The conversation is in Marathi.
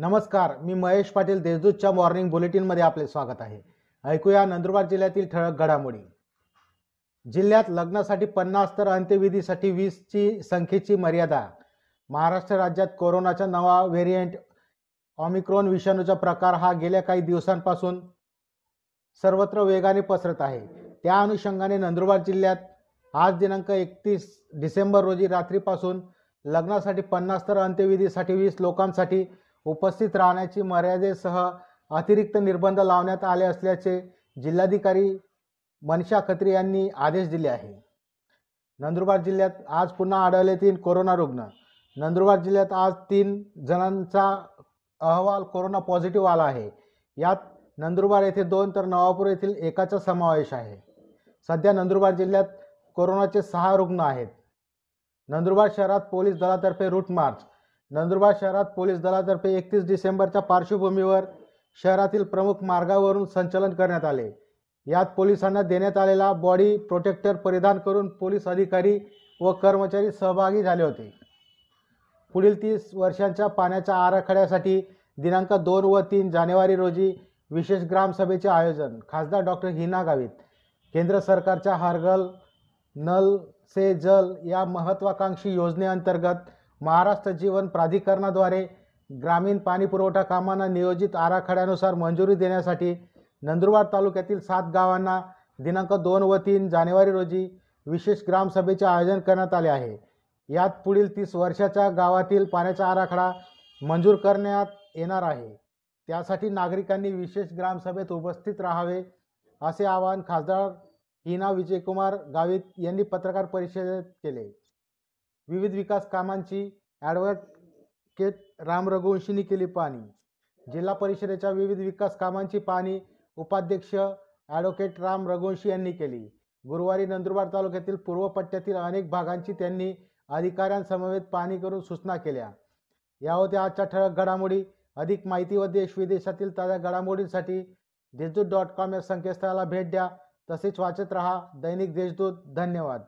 नमस्कार मी महेश पाटील देशदूतच्या मॉर्निंग बुलेटिनमध्ये आपले स्वागत आहे. ऐकूया नंदुरबार जिल्ह्यातील ठळक घडामोडी. जिल्ह्यात लग्नासाठी पन्नास तर अंत्यविधीसाठी वीसची संख्येची मर्यादा. महाराष्ट्र राज्यात कोरोनाचा नवा व्हेरियंट ऑमिक्रॉन विषाणूचा प्रकार हा गेल्या काही दिवसांपासून सर्वत्र वेगाने पसरत आहे. त्या अनुषंगाने नंदुरबार जिल्ह्यात आज दिनांक एकतीस डिसेंबर रोजी रात्रीपासून लग्नासाठी पन्नास तर अंत्यविधीसाठी वीस लोकांसाठी उपस्थित राहण्याची मर्यादेसह अतिरिक्त निर्बंध लावण्यात आले असल्याचे जिल्हाधिकारी मनीषा खत्री यांनी आदेश दिले आहे. नंदुरबार जिल्ह्यात आज पुन्हा आढळले तीन कोरोना रुग्ण. नंदुरबार जिल्ह्यात आज तीन जणांचा अहवाल कोरोना पॉझिटिव्ह आला आहे. यात नंदुरबार येथे दोन तर नवापूर येथील एकाचा समावेश आहे. सध्या नंदुरबार जिल्ह्यात कोरोनाचे सहा रुग्ण आहेत. नंदुरबार शहरात पोलीस दलातर्फे रूट मार्च नंदुरबार शहरात पोलीस दलातर्फे एकतीस डिसेंबरच्या पार्श्वभूमीवर शहरातील प्रमुख मार्गावरून संचलन करण्यात आले. यात पोलिसांना देण्यात आलेला बॉडी प्रोटेक्टर परिधान करून पोलीस अधिकारी व कर्मचारी सहभागी झाले होते. पुढील तीस वर्षांच्या पाण्याच्या आराखड्यासाठी दिनांक दोन व तीन जानेवारी रोजी विशेष ग्रामसभेचे आयोजन खासदार डॉक्टर हिना गावित केंद्र सरकारच्या हरगल नल से जल या महत्त्वाकांक्षी योजनेअंतर्गत महाराष्ट्र जीवन प्राधिकरणाद्वारे ग्रामीण पाणीपुरवठा कामांना नियोजित आराखड्यानुसार मंजुरी देण्यासाठी नंदुरबार तालुक्यातील सात गावांना दिनांक दोन व तीन जानेवारी रोजी विशेष ग्रामसभेचे आयोजन करण्यात आले आहे. यात पुढील तीस वर्षाच्या गावातील पाण्याचा आराखडा मंजूर करण्यात येणार आहे. त्यासाठी नागरिकांनी विशेष ग्रामसभेत उपस्थित राहावे असे आवाहन खासदार हिना विजयकुमार गावित यांनी पत्रकार परिषदेत केले. विविध विकास कामांची ॲडव्होकेट राम रघुवंशींनी केली पाहणी. जिल्हा परिषदेच्या विविध विकास कामांची पाहणी उपाध्यक्ष ॲडव्होकेट राम रघुवंशी यांनी केली. गुरुवारी नंदुरबार तालुक्यातील पूर्व पट्ट्यातील अनेक भागांची त्यांनी अधिकाऱ्यांसमवेत पाहणी करून सूचना केल्या. या होत्या आजच्या ठळक घडामोडी. अधिक माहिती व देश विदेशातील ताज्या घडामोडींसाठी देशदूत डॉट कॉम या संकेतस्थळाला भेट द्या. तसेच वाचत रहा दैनिक देशदूत. धन्यवाद.